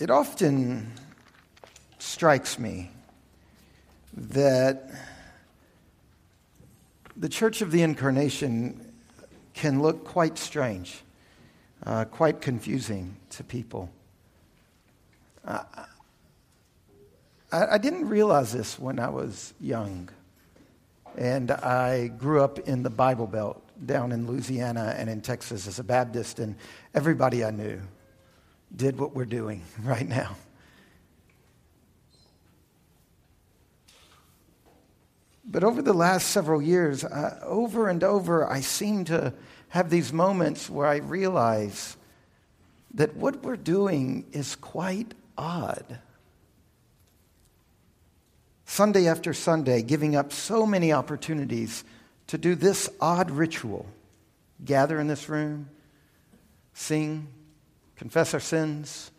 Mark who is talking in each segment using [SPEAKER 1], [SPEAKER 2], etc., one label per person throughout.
[SPEAKER 1] It often strikes me that the Church of the Incarnation can look quite strange, uh, quite confusing to people. Uh, I, I didn't realize this when I was young. And I grew up in the Bible Belt down in Louisiana and in Texas as a Baptist, and everybody I knew did what we're doing right now. But over the last several years, uh, over and over, I seem to have these moments where I realize that what we're doing is quite odd. Sunday after Sunday, giving up so many opportunities to do this odd ritual gather in this room, sing, confess our sins,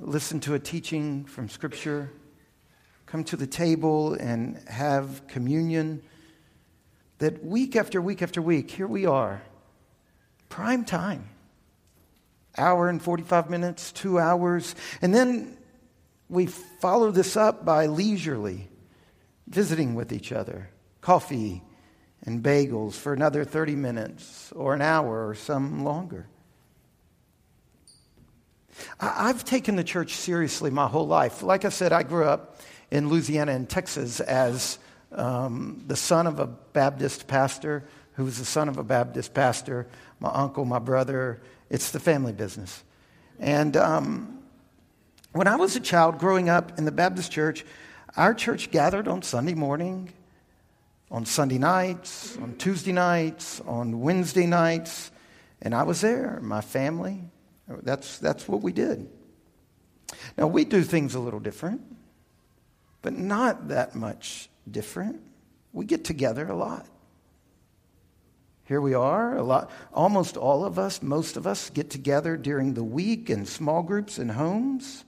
[SPEAKER 1] listen to a teaching from Scripture, come to the table and have communion. That week after week after week, here we are, prime time. Hour and 45 minutes, two hours. And then we follow this up by leisurely visiting with each other, coffee and bagels for another 30 minutes or an hour or some longer. I've taken the church seriously my whole life. Like I said, I grew up in Louisiana and Texas as um, the son of a Baptist pastor who was the son of a Baptist pastor, my uncle, my brother. It's the family business. And um, when I was a child growing up in the Baptist church, our church gathered on Sunday morning, on Sunday nights, on Tuesday nights, on Wednesday nights, and I was there, my family. That's, that's what we did. Now, we do things a little different, but not that much different. We get together a lot. Here we are, a lot, almost all of us, most of us get together during the week in small groups and homes.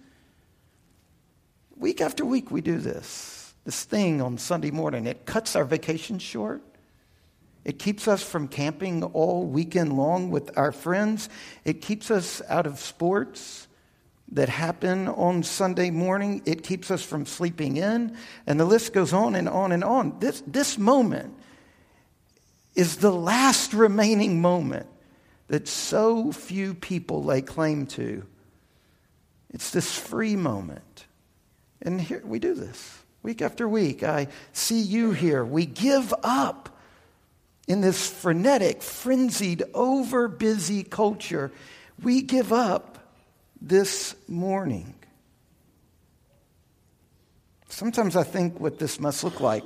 [SPEAKER 1] Week after week, we do this. This thing on Sunday morning. It cuts our vacation short. It keeps us from camping all weekend long with our friends. It keeps us out of sports that happen on Sunday morning. It keeps us from sleeping in. And the list goes on and on and on. This, this moment is the last remaining moment that so few people lay claim to. It's this free moment. And here we do this week after week. I see you here. We give up in this frenetic, frenzied, over busy culture. We give up this morning. Sometimes I think what this must look like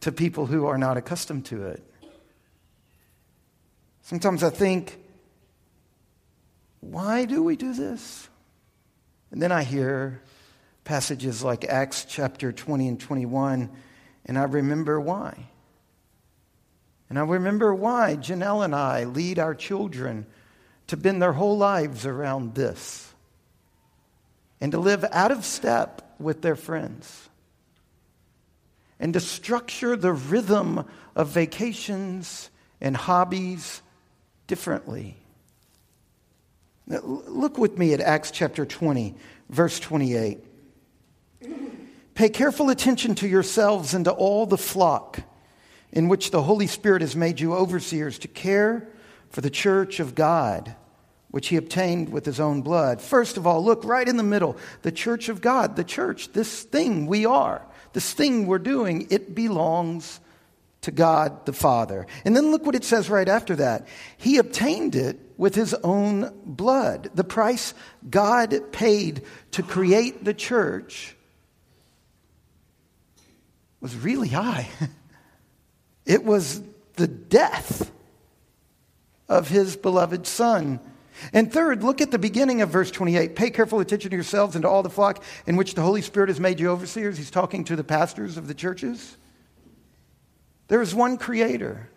[SPEAKER 1] to people who are not accustomed to it. Sometimes I think, why do we do this? And then I hear passages like Acts chapter 20 and 21, and I remember why. And I remember why Janelle and I lead our children to bend their whole lives around this and to live out of step with their friends and to structure the rhythm of vacations and hobbies differently. Look with me at Acts chapter 20, verse 28. Pay careful attention to yourselves and to all the flock in which the Holy Spirit has made you overseers to care for the church of God, which he obtained with his own blood. First of all, look right in the middle the church of God, the church, this thing we are, this thing we're doing, it belongs to God the Father. And then look what it says right after that. He obtained it with his own blood. The price God paid to create the church was really high. It was the death of his beloved son. And third, look at the beginning of verse 28. Pay careful attention to yourselves and to all the flock in which the Holy Spirit has made you overseers. He's talking to the pastors of the churches. There is one creator.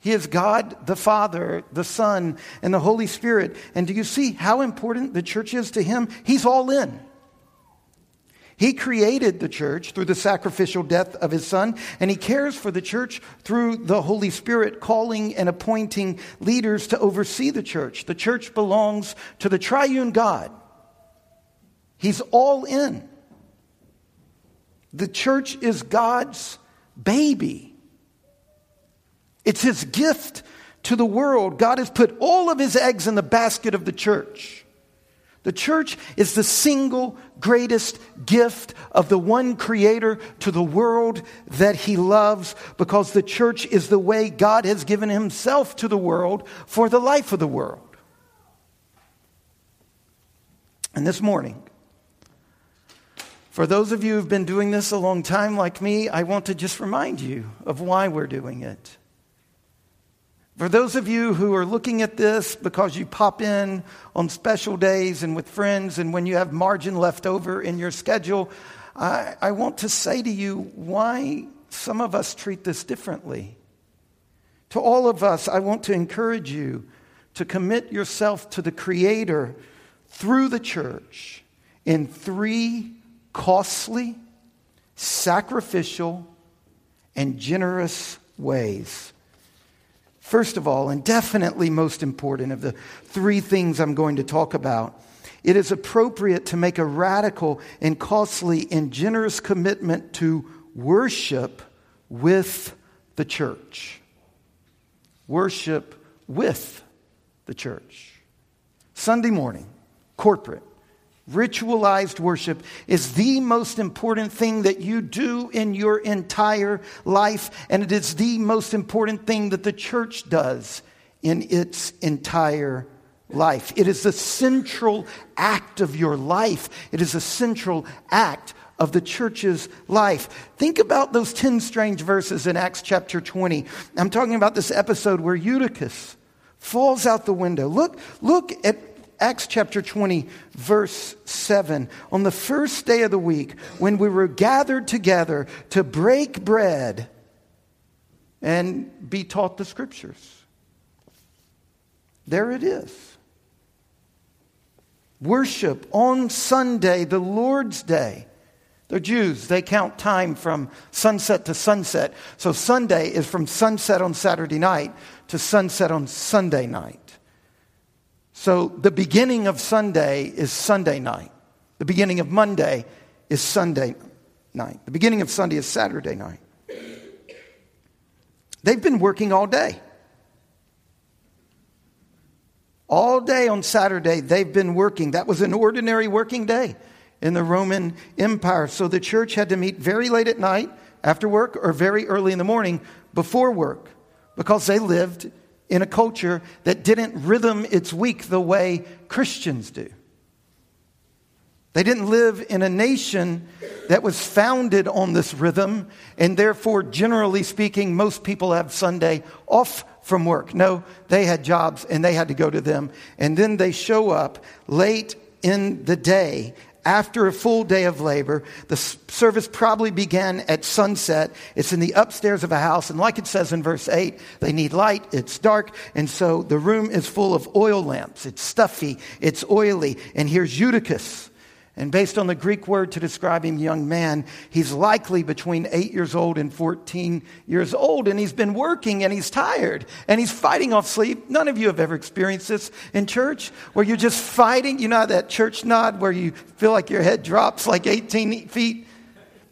[SPEAKER 1] He is God the Father, the Son, and the Holy Spirit. And do you see how important the church is to him? He's all in. He created the church through the sacrificial death of his son, and he cares for the church through the Holy Spirit calling and appointing leaders to oversee the church. The church belongs to the triune God, He's all in. The church is God's baby. It's his gift to the world. God has put all of his eggs in the basket of the church. The church is the single greatest gift of the one creator to the world that he loves because the church is the way God has given himself to the world for the life of the world. And this morning, for those of you who've been doing this a long time like me, I want to just remind you of why we're doing it. For those of you who are looking at this because you pop in on special days and with friends, and when you have margin left over in your schedule, I, I, want to say to you why some of us treat this differently. To all of us, I want to encourage you to commit yourself to the Creator through the church in three costly, sacrificial, and generous ways. First of all, and definitely most important of the three things I'm going to talk about, it is appropriate to make a radical and costly and generous commitment to worship with the church. Worship with the church. Sunday morning, corporate, Ritualized worship is the most important thing that you do in your entire life, and it is the most important thing that the church does in its entire life. It is the central act of your life, it is a central act of the church's life. Think about those 10 strange verses in Acts chapter 20. I'm talking about this episode where Eutychus falls out the window. Look, look at Acts chapter 20, verse 7. On the first day of the week, when we were gathered together to break bread and be taught the scriptures. There it is. Worship on Sunday, the Lord's Day. They're Jews. They count time from sunset to sunset. So Sunday is from sunset on Saturday night to sunset on Sunday night. So the beginning of Sunday is Sunday night. The beginning of Monday is Sunday night. The beginning of Sunday is Saturday night. They've been working all day. All day on Saturday, they've been working. That was an ordinary working day in the Roman Empire. So the church had to meet very late at night after work or very early in the morning before work because they lived in a culture that didn't rhythm its week the way Christians do. They didn't live in a nation that was founded on this rhythm, and therefore, generally speaking, most people have Sunday off from work. No, they had jobs and they had to go to them. And then they show up late in the day after a full day of labor. The service probably began at sunset. It's in the upstairs of a house. And like it says in verse 8, they need light. It's dark. And so the room is full of oil lamps. It's stuffy. It's oily. And here's Eutychus and based on the Greek word to describe him, young man, he's likely between 8 years old and 14 years old. And he's been working and he's tired and he's fighting off sleep. None of you have ever experienced this in church where you're just fighting. You know that church nod where you feel like your head drops like 18 feet?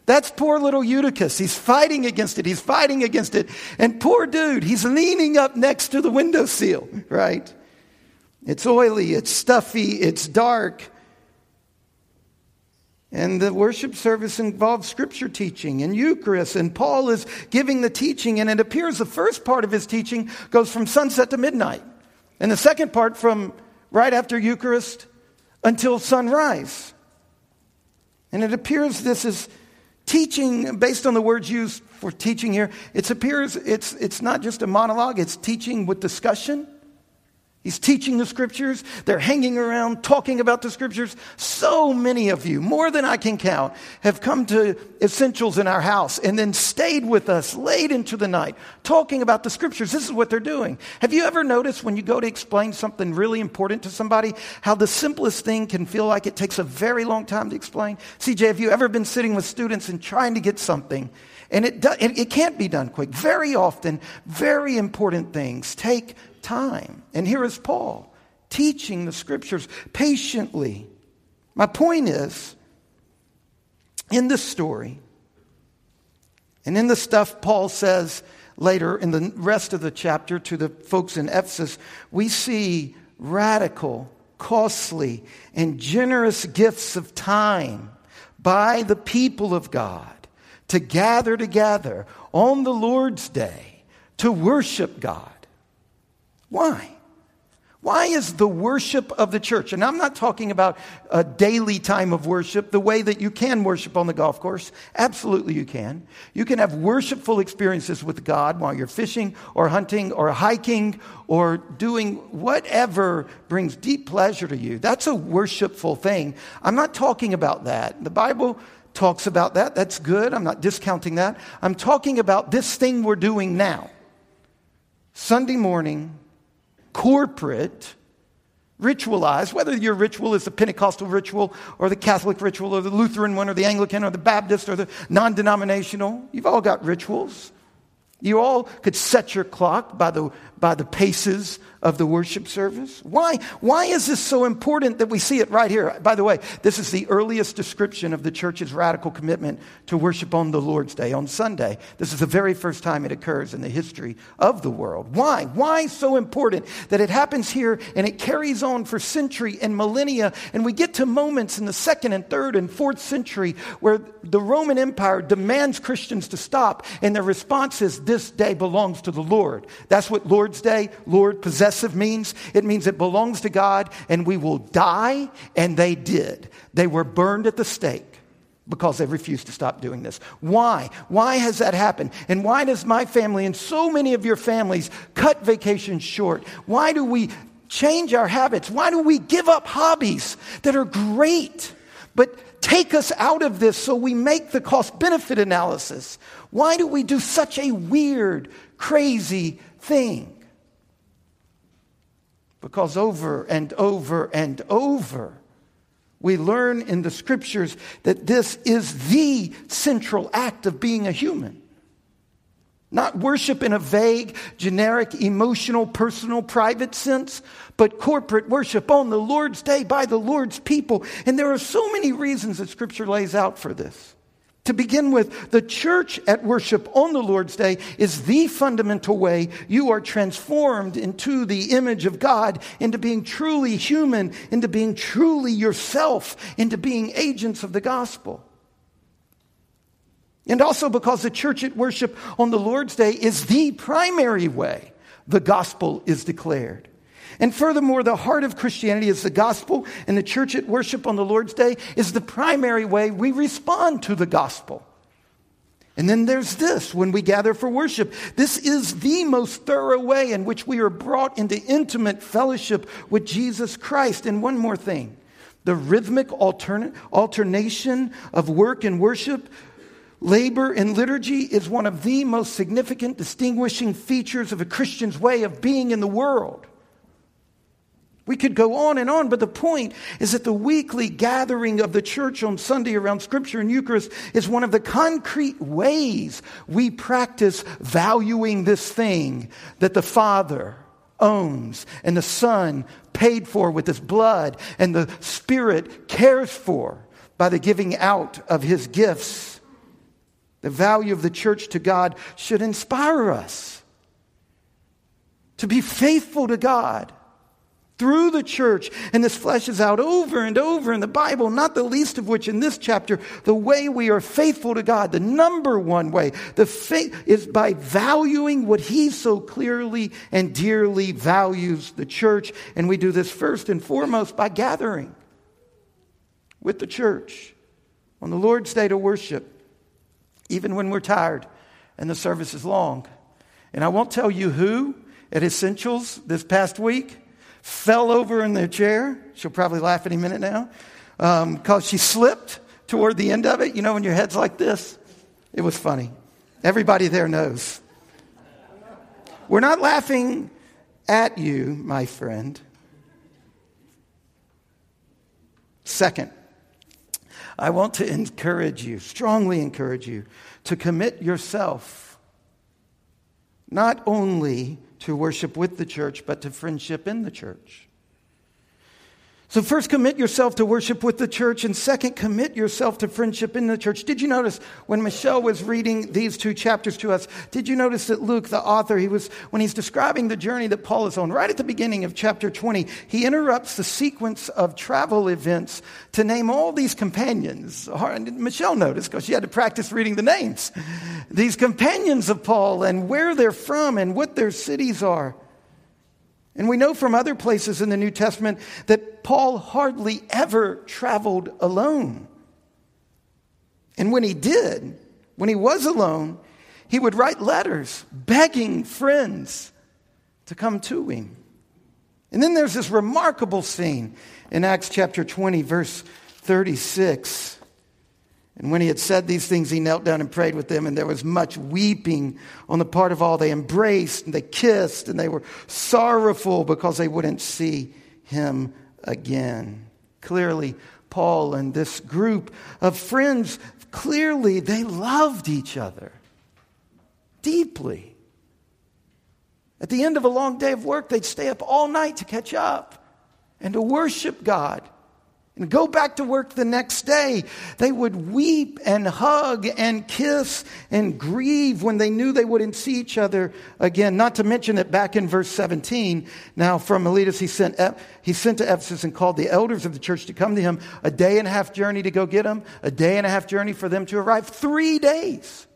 [SPEAKER 1] That's poor little Eutychus. He's fighting against it. He's fighting against it. And poor dude, he's leaning up next to the windowsill, right? It's oily, it's stuffy, it's dark. And the worship service involves scripture teaching and Eucharist, and Paul is giving the teaching, and it appears the first part of his teaching goes from sunset to midnight, and the second part from right after Eucharist until sunrise. And it appears this is teaching based on the words used for teaching here. It appears it's, it's not just a monologue, it's teaching with discussion. He's teaching the scriptures. They're hanging around talking about the scriptures. So many of you, more than I can count, have come to essentials in our house and then stayed with us late into the night talking about the scriptures. This is what they're doing. Have you ever noticed when you go to explain something really important to somebody, how the simplest thing can feel like it takes a very long time to explain? CJ, have you ever been sitting with students and trying to get something? And it, do, it, it can't be done quick. Very often, very important things take time. And here is Paul teaching the scriptures patiently My point is, in this story, and in the stuff Paul says later in the rest of the chapter to the folks in Ephesus, we see radical, costly, and generous gifts of time by the people of God to gather together on the Lord's day to worship God. Why? Why is the worship of the church, and I'm not talking about a daily time of worship, the way that you can worship on the golf course. Absolutely, you can. You can have worshipful experiences with God while you're fishing or hunting or hiking or doing whatever brings deep pleasure to you. That's a worshipful thing. I'm not talking about that. The Bible talks about that. That's good. I'm not discounting that. I'm talking about this thing we're doing now. Sunday morning corporate, ritualized, whether your ritual is the Pentecostal ritual or the Catholic ritual or the Lutheran one or the Anglican or the Baptist or the non denominational. You've all got rituals. You all could set your clock by the, by the paces of the worship service? Why, why is this so important that we see it right here? By the way, this is the earliest description of the church's radical commitment to worship on the Lord's Day, on Sunday. This is the very first time it occurs in the history of the world. Why? Why so important that it happens here and it carries on for century and millennia? And we get to moments in the second and third and fourth century where the Roman Empire demands Christians to stop, and their response is, This day belongs to the Lord. That's what Lord's Day, Lord, possesses possessive means? It means it belongs to God and we will die, and they did. They were burned at the stake because they refused to stop doing this. Why? Why has that happened? And why does my family and so many of your families cut vacations short? Why do we change our habits? Why do we give up hobbies that are great? But take us out of this so we make the cost benefit analysis. Why do we do such a weird, crazy thing? Because over and over and over, we learn in the scriptures that this is the central act of being a human. Not worship in a vague, generic, emotional, personal, private sense, but corporate worship on the Lord's day by the Lord's people. And there are so many reasons that Scripture lays out for this. To begin with, the church at worship on the Lord's Day is the fundamental way you are transformed into the image of God, into being truly human, into being truly yourself, into being agents of the gospel. And also because the church at worship on the Lord's Day is the primary way the gospel is declared. And furthermore, the heart of Christianity is the gospel, and the church at worship on the Lord's Day is the primary way we respond to the gospel. And then there's this when we gather for worship. This is the most thorough way in which we are brought into intimate fellowship with Jesus Christ. And one more thing the rhythmic altern- alternation of work and worship, labor and liturgy is one of the most significant distinguishing features of a Christian's way of being in the world. We could go on and on, but the point is that the weekly gathering of the church on Sunday around Scripture and Eucharist is one of the concrete ways we practice valuing this thing that the Father owns and the Son paid for with His blood and the Spirit cares for by the giving out of His gifts. The value of the church to God should inspire us to be faithful to God through the church. And this fleshes out over and over in the Bible, not the least of which in this chapter, the way we are faithful to God, the number one way, the faith is by valuing what He so clearly and dearly values the church. And we do this first and foremost by gathering with the church on the Lord's day to worship, even when we're tired and the service is long. And I won't tell you who at Essentials this past week fell over in the chair. She'll probably laugh any minute now because um, she slipped toward the end of it. You know, when your head's like this? It was funny. Everybody there knows. We're not laughing at you, my friend. Second, I want to encourage you, strongly encourage you, to commit yourself not only to worship with the church, but to friendship in the church. So, first, commit yourself to worship with the church, and second, commit yourself to friendship in the church. Did you notice when Michelle was reading these two chapters to us? Did you notice that Luke, the author, he was, when he's describing the journey that Paul is on, right at the beginning of chapter 20, he interrupts the sequence of travel events to name all these companions. Michelle noticed because she had to practice reading the names. These companions of Paul and where they're from and what their cities are. And we know from other places in the New Testament that Paul hardly ever traveled alone. And when he did, when he was alone, he would write letters begging friends to come to him. And then there's this remarkable scene in Acts chapter 20, verse 36. And when he had said these things, he knelt down and prayed with them, and there was much weeping on the part of all. They embraced and they kissed, and they were sorrowful because they wouldn't see him again. Clearly, Paul and this group of friends, clearly, they loved each other deeply. At the end of a long day of work, they'd stay up all night to catch up and to worship God and go back to work the next day. They would weep and hug and kiss and grieve when they knew they wouldn't see each other again. Not to mention that back in verse 17, now from Miletus, he sent, he sent to Ephesus and called the elders of the church to come to him. A day and a half journey to go get him, a day and a half journey for them to arrive. Three days.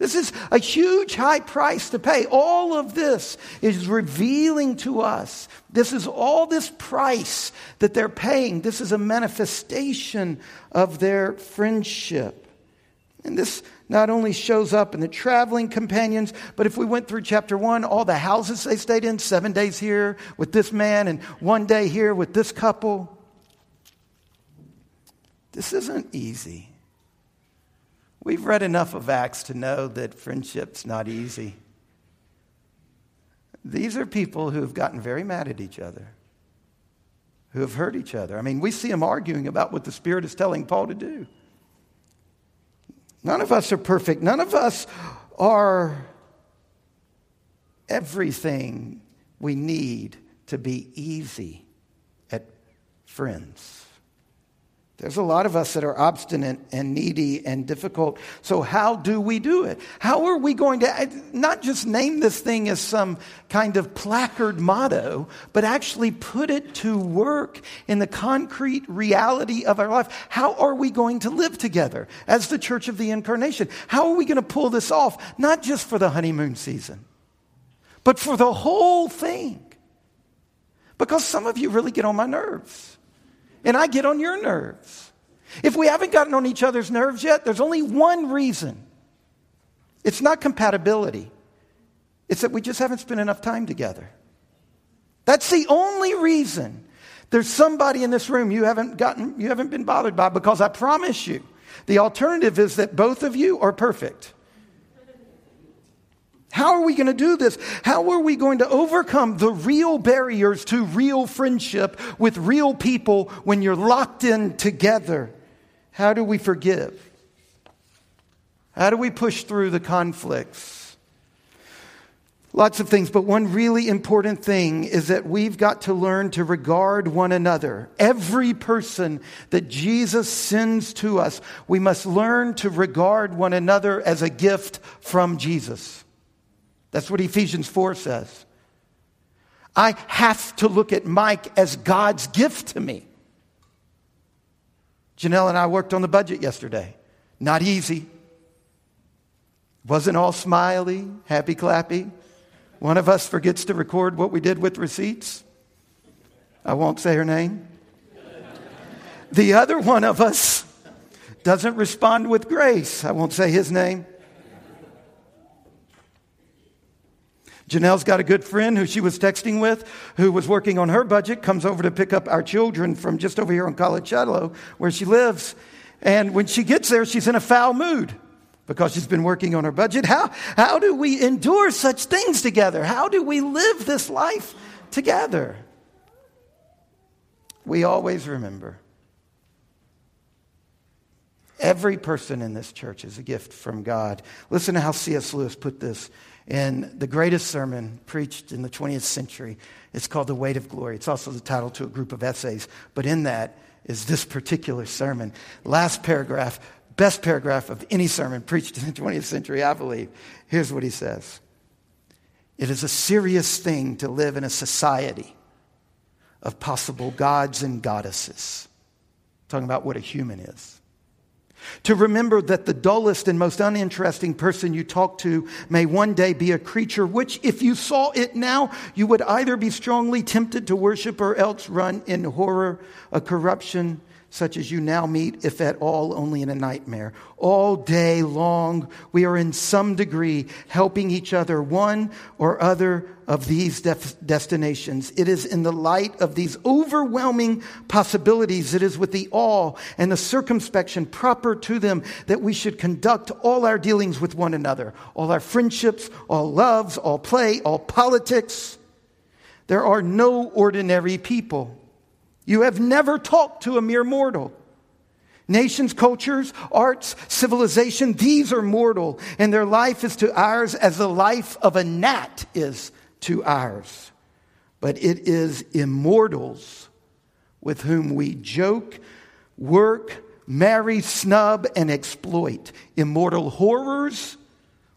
[SPEAKER 1] This is a huge high price to pay. All of this is revealing to us. This is all this price that they're paying. This is a manifestation of their friendship. And this not only shows up in the traveling companions, but if we went through chapter one, all the houses they stayed in, seven days here with this man and one day here with this couple. This isn't easy. We've read enough of Acts to know that friendship's not easy. These are people who have gotten very mad at each other, who have hurt each other. I mean, we see them arguing about what the Spirit is telling Paul to do. None of us are perfect. None of us are everything we need to be easy at friends. There's a lot of us that are obstinate and needy and difficult. So, how do we do it? How are we going to not just name this thing as some kind of placard motto, but actually put it to work in the concrete reality of our life? How are we going to live together as the church of the incarnation? How are we going to pull this off, not just for the honeymoon season, but for the whole thing? Because some of you really get on my nerves and I get on your nerves. If we haven't gotten on each other's nerves yet, there's only one reason it's not compatibility, it's that we just haven't spent enough time together. That's the only reason. There's somebody in this room you haven't gotten, you haven't been bothered by because I promise you, the alternative is that both of you are perfect. How are we going to do this? How are we going to overcome the real barriers to real friendship with real people when you're locked in together? How do we forgive? How do we push through the conflicts? Lots of things, but one really important thing is that we've got to learn to regard one another. Every person that Jesus sends to us, we must learn to regard one another as a gift from Jesus. That's what Ephesians 4 says. I have to look at Mike as God's gift to me. Janelle and I worked on the budget yesterday. Not easy. Wasn't all smiley, happy clappy. One of us forgets to record what we did with receipts. I won't say her name. The other one of us doesn't respond with grace. I won't say his name. Janelle's got a good friend who she was texting with who was working on her budget, comes over to pick up our children from just over here on College Shadow, where she lives. And when she gets there, she's in a foul mood because she's been working on her budget. How, how do we endure such things together? How do we live this life together? We always remember Every person in this church is a gift from God. Listen to how C.S. Lewis put this in the greatest sermon preached in the 20th century. It's called The Weight of Glory. It's also the title to a group of essays, but in that is this particular sermon. Last paragraph, best paragraph of any sermon preached in the 20th century, I believe. Here's what he says It is a serious thing to live in a society of possible gods and goddesses. Talking about what a human is. To remember that the dullest and most uninteresting person you talk to may one day be a creature which, if you saw it now, you would either be strongly tempted to worship or else run in horror, a corruption such as you now meet, if at all, only in a nightmare. All day long, we are in some degree helping each other, one or other of these def- destinations. It is in the light of these overwhelming possibilities, it is with the awe and the circumspection proper to them that we should conduct all our dealings with one another, all our friendships, all loves, all play, all politics. There are no ordinary people. You have never talked to a mere mortal. Nations, cultures, arts, civilization, these are mortal, and their life is to ours as the life of a gnat is to ours. But it is immortals with whom we joke, work, marry, snub, and exploit. Immortal horrors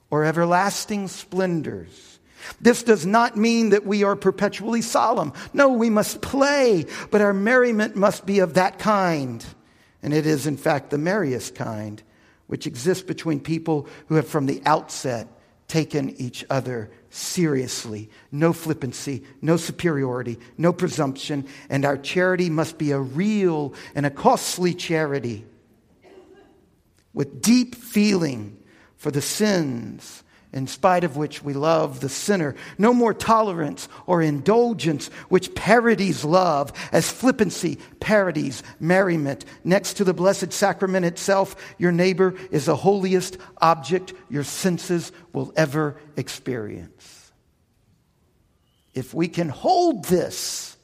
[SPEAKER 1] or everlasting splendors. This does not mean that we are perpetually solemn. No, we must play, but our merriment must be of that kind. And it is, in fact, the merriest kind, which exists between people who have from the outset taken each other seriously. No flippancy, no superiority, no presumption. And our charity must be a real and a costly charity with deep feeling for the sins in spite of which we love the sinner. No more tolerance or indulgence, which parodies love as flippancy parodies merriment. Next to the Blessed Sacrament itself, your neighbor is the holiest object your senses will ever experience. If we can hold this,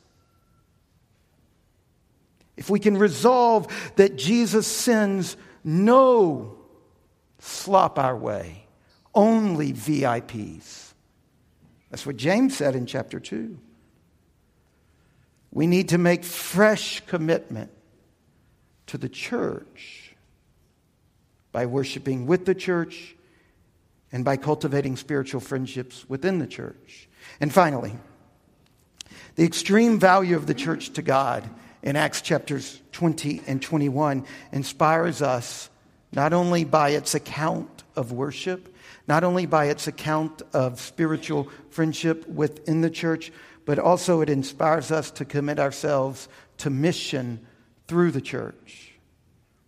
[SPEAKER 1] if we can resolve that Jesus sends no slop our way, only VIPs. That's what James said in chapter 2. We need to make fresh commitment to the church by worshiping with the church and by cultivating spiritual friendships within the church. And finally, the extreme value of the church to God in Acts chapters 20 and 21 inspires us not only by its account of worship, not only by its account of spiritual friendship within the church, but also it inspires us to commit ourselves to mission through the church.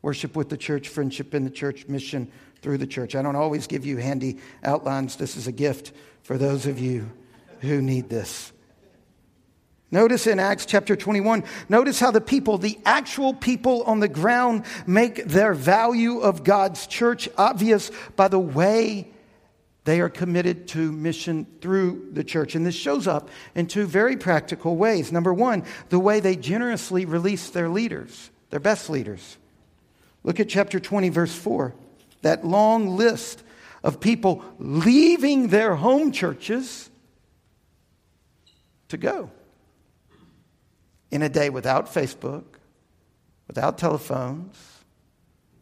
[SPEAKER 1] Worship with the church, friendship in the church, mission through the church. I don't always give you handy outlines. This is a gift for those of you who need this. Notice in Acts chapter 21, notice how the people, the actual people on the ground, make their value of God's church obvious by the way they are committed to mission through the church. And this shows up in two very practical ways. Number one, the way they generously release their leaders, their best leaders. Look at chapter 20, verse 4. That long list of people leaving their home churches to go in a day without Facebook, without telephones,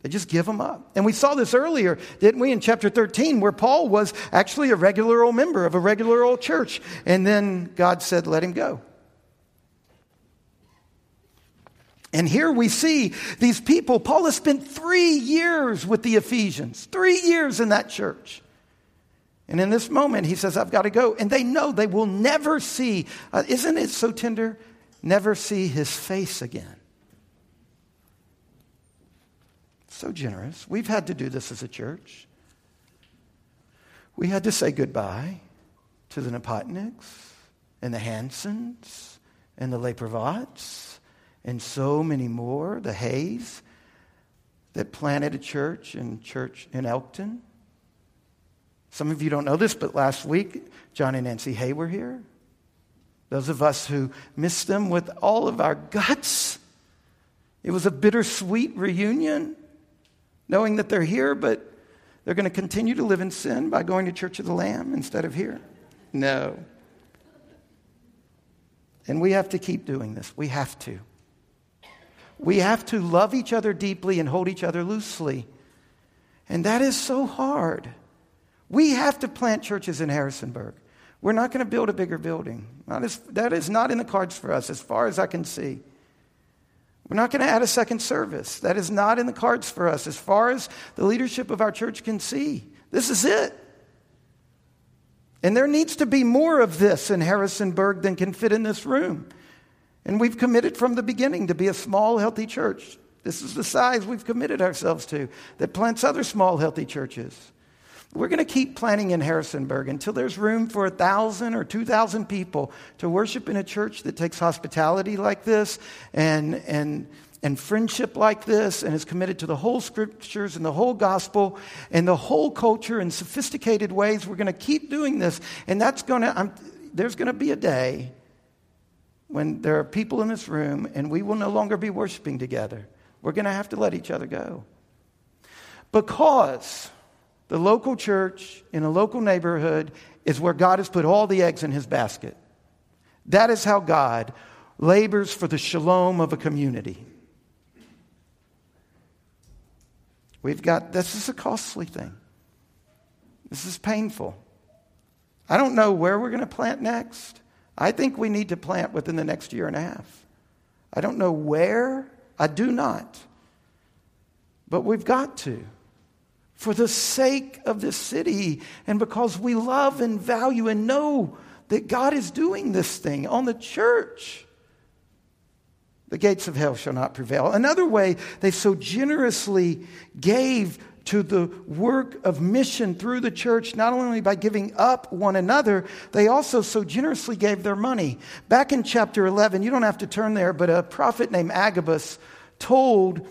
[SPEAKER 1] they just give them up. And we saw this earlier, didn't we, in chapter 13, where Paul was actually a regular old member of a regular old church. And then God said, let him go. And here we see these people. Paul has spent three years with the Ephesians, three years in that church. And in this moment, he says, I've got to go. And they know they will never see, uh, isn't it so tender? Never see his face again. So generous. We've had to do this as a church. We had to say goodbye to the Napotniks and the Hansons and the Lepravats and so many more, the Hayes that planted a church in church in Elkton. Some of you don't know this, but last week, John and Nancy Hay were here. Those of us who missed them with all of our guts. It was a bittersweet reunion. Knowing that they're here, but they're going to continue to live in sin by going to Church of the Lamb instead of here? No. And we have to keep doing this. We have to. We have to love each other deeply and hold each other loosely. And that is so hard. We have to plant churches in Harrisonburg. We're not going to build a bigger building. As, that is not in the cards for us, as far as I can see. We're not going to add a second service. That is not in the cards for us, as far as the leadership of our church can see. This is it. And there needs to be more of this in Harrisonburg than can fit in this room. And we've committed from the beginning to be a small, healthy church. This is the size we've committed ourselves to that plants other small, healthy churches. We're going to keep planting in Harrisonburg until there's room for a thousand or two thousand people to worship in a church that takes hospitality like this and, and, and friendship like this and is committed to the whole scriptures and the whole gospel and the whole culture in sophisticated ways. We're going to keep doing this. And that's going to, I'm, there's going to be a day when there are people in this room and we will no longer be worshiping together. We're going to have to let each other go. Because the local church in a local neighborhood is where God has put all the eggs in his basket. That is how God labors for the shalom of a community. We've got, this is a costly thing. This is painful. I don't know where we're going to plant next. I think we need to plant within the next year and a half. I don't know where. I do not. But we've got to for the sake of this city and because we love and value and know that God is doing this thing on the church. The gates of hell shall not prevail. Another way they so generously gave to the work of mission through the church, not only by giving up one another, they also so generously gave their money. Back in chapter 11, you don't have to turn there, but a prophet named Agabus told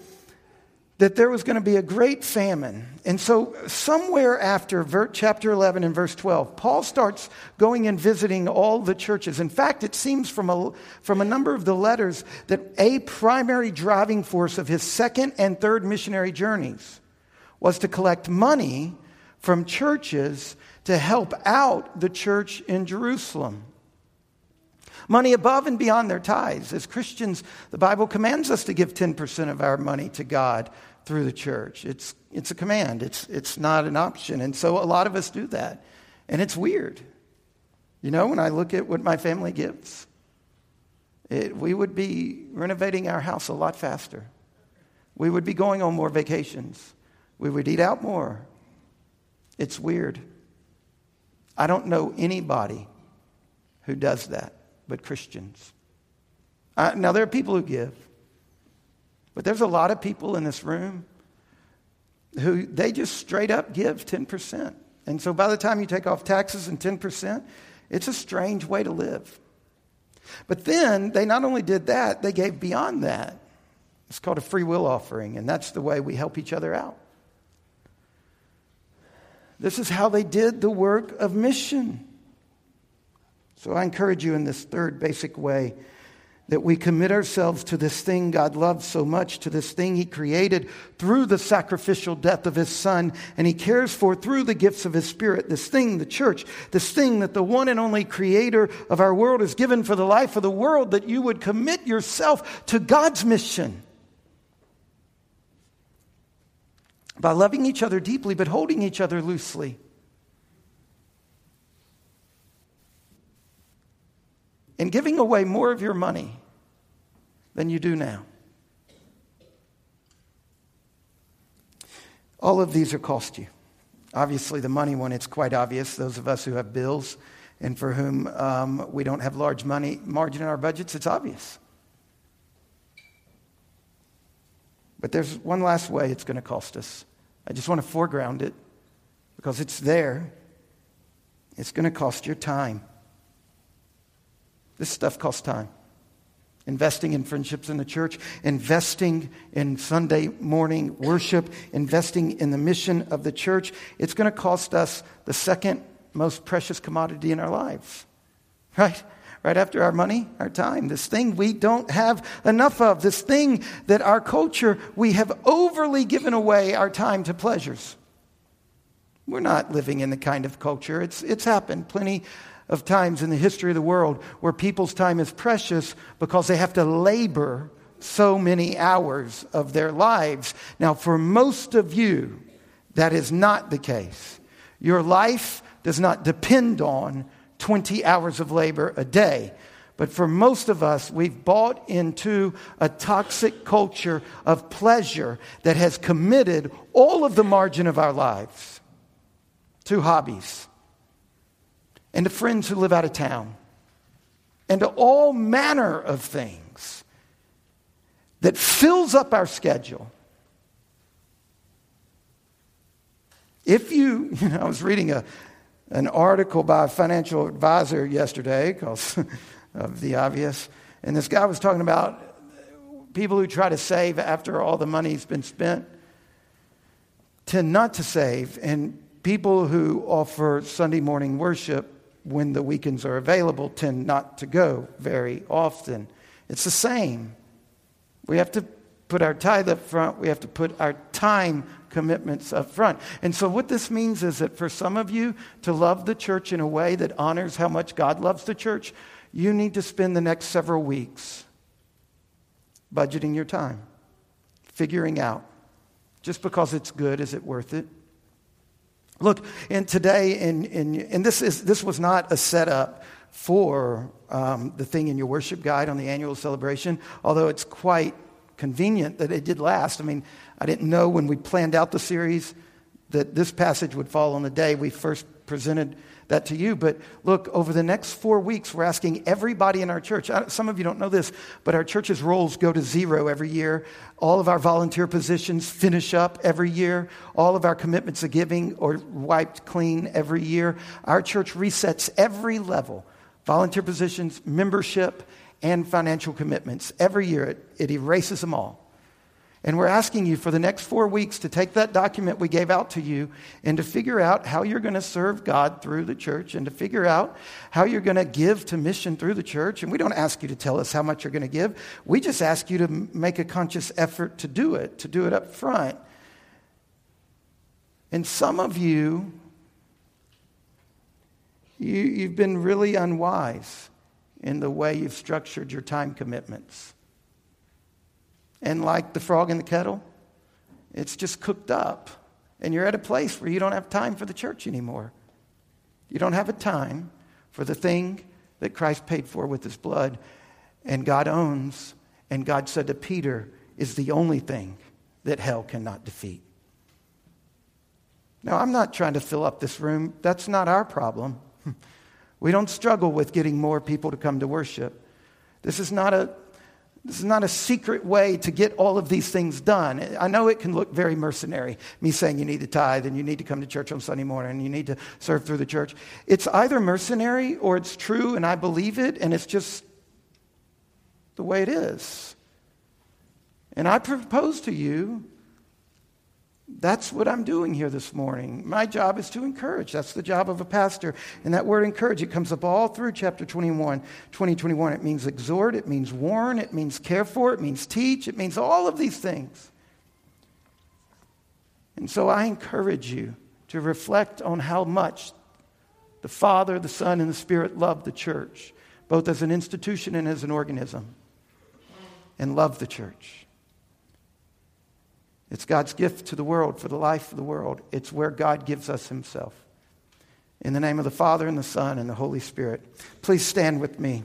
[SPEAKER 1] that there was going to be a great famine. And so, somewhere after chapter 11 and verse 12, Paul starts going and visiting all the churches. In fact, it seems from a, from a number of the letters that a primary driving force of his second and third missionary journeys was to collect money from churches to help out the church in Jerusalem. Money above and beyond their tithes. As Christians, the Bible commands us to give 10% of our money to God through the church. It's, it's a command, it's, it's not an option. And so a lot of us do that. And it's weird. You know, when I look at what my family gives, it, we would be renovating our house a lot faster. We would be going on more vacations. We would eat out more. It's weird. I don't know anybody who does that but Christians. I, now, there are people who give. But there's a lot of people in this room who they just straight up give 10%. And so by the time you take off taxes and 10%, it's a strange way to live. But then they not only did that, they gave beyond that. It's called a free will offering, and that's the way we help each other out. This is how they did the work of mission. So I encourage you in this third basic way that we commit ourselves to this thing God loves so much, to this thing He created through the sacrificial death of His Son, and He cares for through the gifts of His Spirit. This thing, the church, this thing that the one and only Creator of our world has given for the life of the world, that you would commit yourself to God's mission. By loving each other deeply, but holding each other loosely. And giving away more of your money than you do now. All of these are cost you. Obviously, the money one, it's quite obvious. Those of us who have bills and for whom um, we don't have large money margin in our budgets, it's obvious. But there's one last way it's going to cost us. I just want to foreground it because it's there. It's going to cost your time. This stuff costs time. Investing in friendships in the church, investing in Sunday morning worship, investing in the mission of the church. It's going to cost us the second most precious commodity in our lives, right? right after our money, our time, this thing we don't have enough of, this thing that our culture, we have overly given away our time to pleasures. We're not living in the kind of culture. It's, it's happened plenty of times in the history of the world where people's time is precious because they have to labor so many hours of their lives. Now, for most of you, that is not the case. Your life does not depend on 20 hours of labor a day. But for most of us, we've bought into a toxic culture of pleasure that has committed all of the margin of our lives to hobbies and to friends who live out of town and to all manner of things that fills up our schedule. If you, you know, I was reading a, an article by a financial advisor yesterday because of the obvious, and this guy was talking about people who try to save after all the money's been spent tend not to save, and people who offer Sunday morning worship when the weekends are available tend not to go very often. It's the same. We have to put our tithe up front, we have to put our time commitments up front. And so, what this means is that for some of you to love the church in a way that honors how much God loves the church, you need to spend the next several weeks budgeting your time, figuring out just because it's good, is it worth it? Look, and today, and, and, and this, is, this was not a setup for um, the thing in your worship guide on the annual celebration, although it's quite convenient that it did last. I mean, I didn't know when we planned out the series that this passage would fall on the day we first presented that to you. But look, over the next four weeks, we're asking everybody in our church. Some of you don't know this, but our church's rolls go to zero every year. All of our volunteer positions finish up every year. All of our commitments of giving are wiped clean every year. Our church resets every level volunteer positions, membership, and financial commitments. Every year, it, it erases them all. And we're asking you for the next four weeks to take that document we gave out to you and to figure out how you're going to serve God through the church and to figure out how you're going to give to mission through the church. And we don't ask you to tell us how much you're going to give, we just ask you to make a conscious effort to do it, to do it up front. And some of you, you you've been really unwise in the way you've structured your time commitments. And like the frog in the kettle, it's just cooked up. And you're at a place where you don't have time for the church anymore. You don't have a time for the thing that Christ paid for with his blood and God owns. And God said to Peter, is the only thing that hell cannot defeat. Now, I'm not trying to fill up this room. That's not our problem. We don't struggle with getting more people to come to worship. This is not a this is not a secret way to get all of these things done. I know it can look very mercenary, me saying you need to tithe and you need to come to church on Sunday morning and you need to serve through the church. It's either mercenary or it's true and I believe it and it's just the way it is. And I propose to you that's what I'm doing here this morning. My job is to encourage. That's the job of a pastor. And that word encourage, it comes up all through chapter 21, 2021. It means exhort, it means warn, it means care for, it means teach, it means all of these things. And so I encourage you to reflect on how much the Father, the Son, and the Spirit love the church, both as an institution and as an organism, and love the church. It's God's gift to the world for the life of the world. It's where God gives us Himself. In the name of the Father, and the Son, and the Holy Spirit. Please stand with me.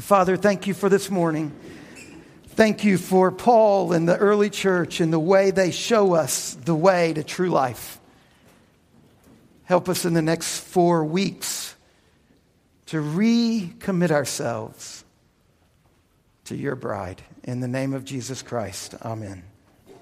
[SPEAKER 1] Father, thank you for this morning. Thank you for Paul and the early church and the way they show us the way to true life. Help us in the next four weeks to recommit ourselves to your bride. In the name of Jesus Christ, amen.